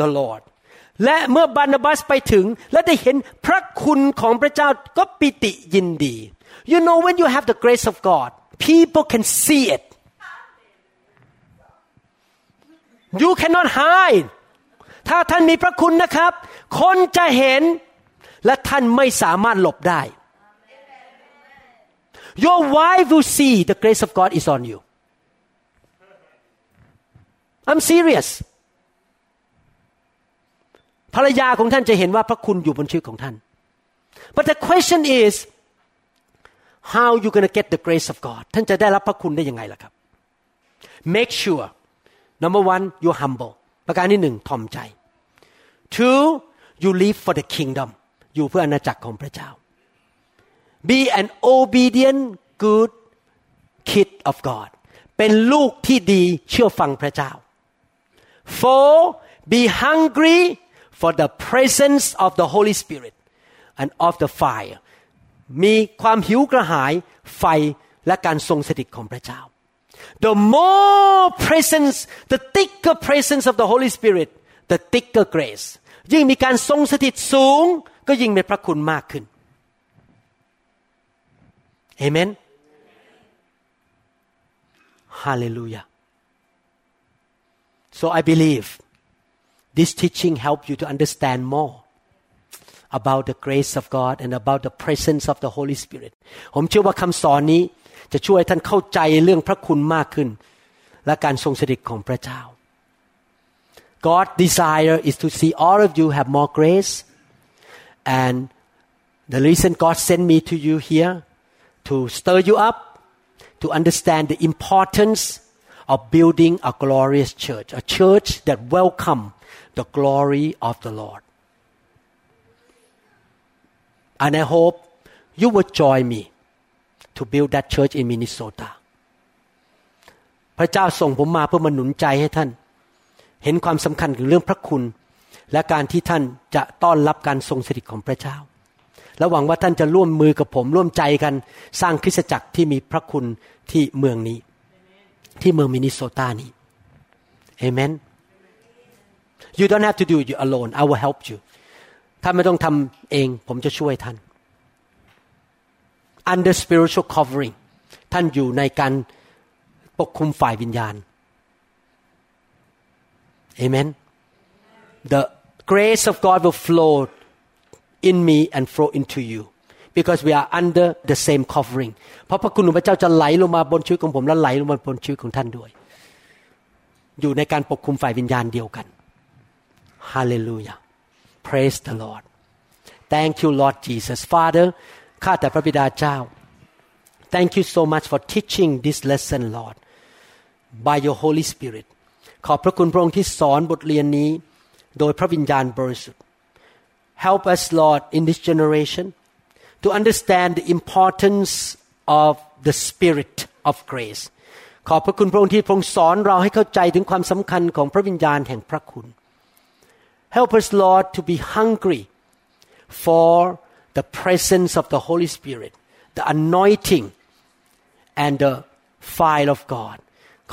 the Lord และเมื่อบานาบัสไปถึง และได้เห็นพระคุณของพระเจ้าก็ปิติยินดี You know when you have the grace of God people can see it you cannot hide ถ้าท่านมีพระคุณนะครับ คนจะเห็นและท่านไม่สามารถหลบได้ Your wife will see the grace of God is on you I'm serious ภรรยาของท่านจะเห็นว่าพระคุณอยู่บนชีวิตของท่าน but the question is how you gonna get the grace of God ท่านจะได้รับพระคุณได้ยังไงล่ะครับ make sure number one you humble ประการที่หนึ่งถ่อมใจ two you live for the kingdom อยู่เพื่ออาณาจักรของพระเจ้า be an obedient good kid of God เป็นลูกที่ดีเชื่อฟังพระเจ้า four be hungry for the presence of the Holy Spirit and of the fire มีความหิวกระหายไฟและการทรงสถิตของพระเจ้า the more presence the thicker presence of the Holy Spirit the thicker grace ยิ่งมีการทรงสถิตสูง ก็ยิ่งมีพระคุณมากขึ้นเอเมน Hallelujah. So I believe this teaching help you to understand more about the grace of God and about the presence of the Holy Spirit ผมเชื่อว่าคำสอนนี้จะช่วยท่านเข้าใจเรื่องพระคุณมากขึ้น และการทรงสถิตของพระเจ้า God desire is to see all of you have more grace and the reason God sent me to you here to stir you up to understand the importance of building a glorious church, a church that welcome the glory of the Lord. And I hope you will join me to build that church in Minnesota. พระเจ้าส่งผมมาเพื่อมาหนุนใจให้ท่าน เห็นความสำคัญของเรื่องพระคุณ และการที่ท่านจะต้อนรับการทรงสถิตของพระเจ้า และหวังว่าท่านจะร่วมมือกับผมร่วมใจกันสร้างคริสตจักรที่มีพระคุณที่เมืองนี้ ที่เมืองมินนิโซตานี้เอเมน you don't have to do it alone I will help you ท่านไม่ต้องทำเอง ผมจะช่วยท่าน under spiritual covering ท่านอยู่ในการปกคุมฝ่ายวิญญาณเอเมน the grace of God will flow in me and flow into you because we are under the same covering เพราะพระคุณของพระเจ้าจะไหลลงมาบนชีวิตของผมและไหลลงมาบนชีวิตของท่านด้วย อยู่ในการปกคุมฝ่ายวิญญาณเดียวกัน Hallelujah Praise the Lord Thank you Lord Jesus Father ข้าแต่พระบิดาเจ้า Thank you so much for teaching this lesson Lord by your Holy Spirit ขอบพระคุณพระองค์ที่สอนบทเรียนนี้ โดยพระวิญญาณบริสุทธิ์ Help us Lord in this generation to understand the importance of the spirit of grace ขอบพระคุณพระองค์ที่พระองค์สอนเราให้เข้าใจถึงความสำคัญของพระวิญญาณแห่งพระคุณ Help us Lord to be hungry for the presence of the Holy Spirit the anointing and the fire of God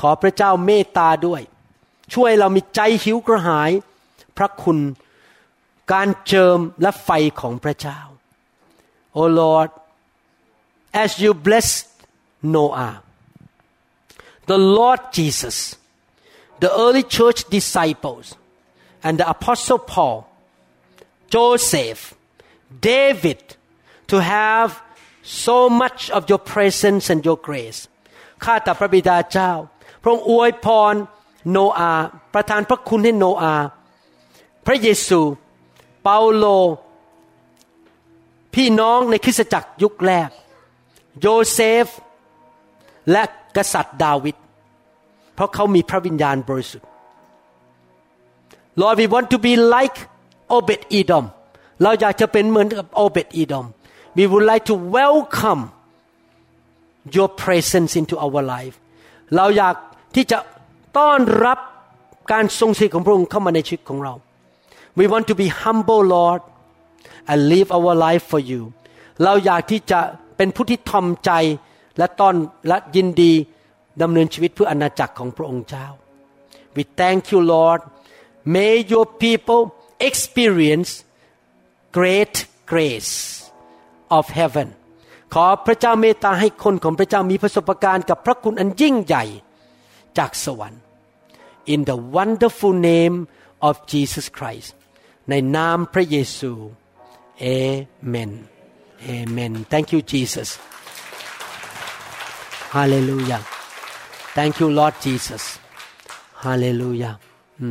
ขอพระเจ้าเมตตาด้วย ช่วยเรามีใจหิวกระหาย พระคุณ การเจิมและไฟของพระเจ้า Oh Lord as you blessed Noah the Lord Jesus the early church disciples and the apostle Paul Joseph David to have so much of your presence and your grace ข้าแต่พระบิดาเจ้า พระองค์อวยพรโนอาประทานพระคุณให้โนอา พระเยซู เปาโล พี่น้องในคริสตจักรยุคแรก โยเซฟ และกษัตริย์ดาวิด เพราะเขามีพระวิญญาณบริสุทธิ์ Lord we want to be like Obed Edom เราอยากจะเป็นเหมือนกับ Obed Edom we would like to welcome your presence into our life เราอยากที่จะต้อนรับการทรงสิทธิ์ของพระองค์เข้ามาในชีวิตของเรา we want to be humble Lord and live our life for you เราอยากที่จะเป็นผู้ที่ทอมใจและต้อนและยินดีดำเนินชีวิตเพื่ออาณาจักรของพระองค์เจ้า we thank you Lord may your people experience great grace of heaven ขอพระเจ้าเมตตาให้คนของพระเจ้ามีประสบการณ์กับพระคุณอันยิ่งใหญ่จากสวรรค์ in the wonderful name of Jesus Christ ในนามพระเยซู Amen Amen Thank you Jesus Hallelujah Thank you Lord Jesus Hallelujah We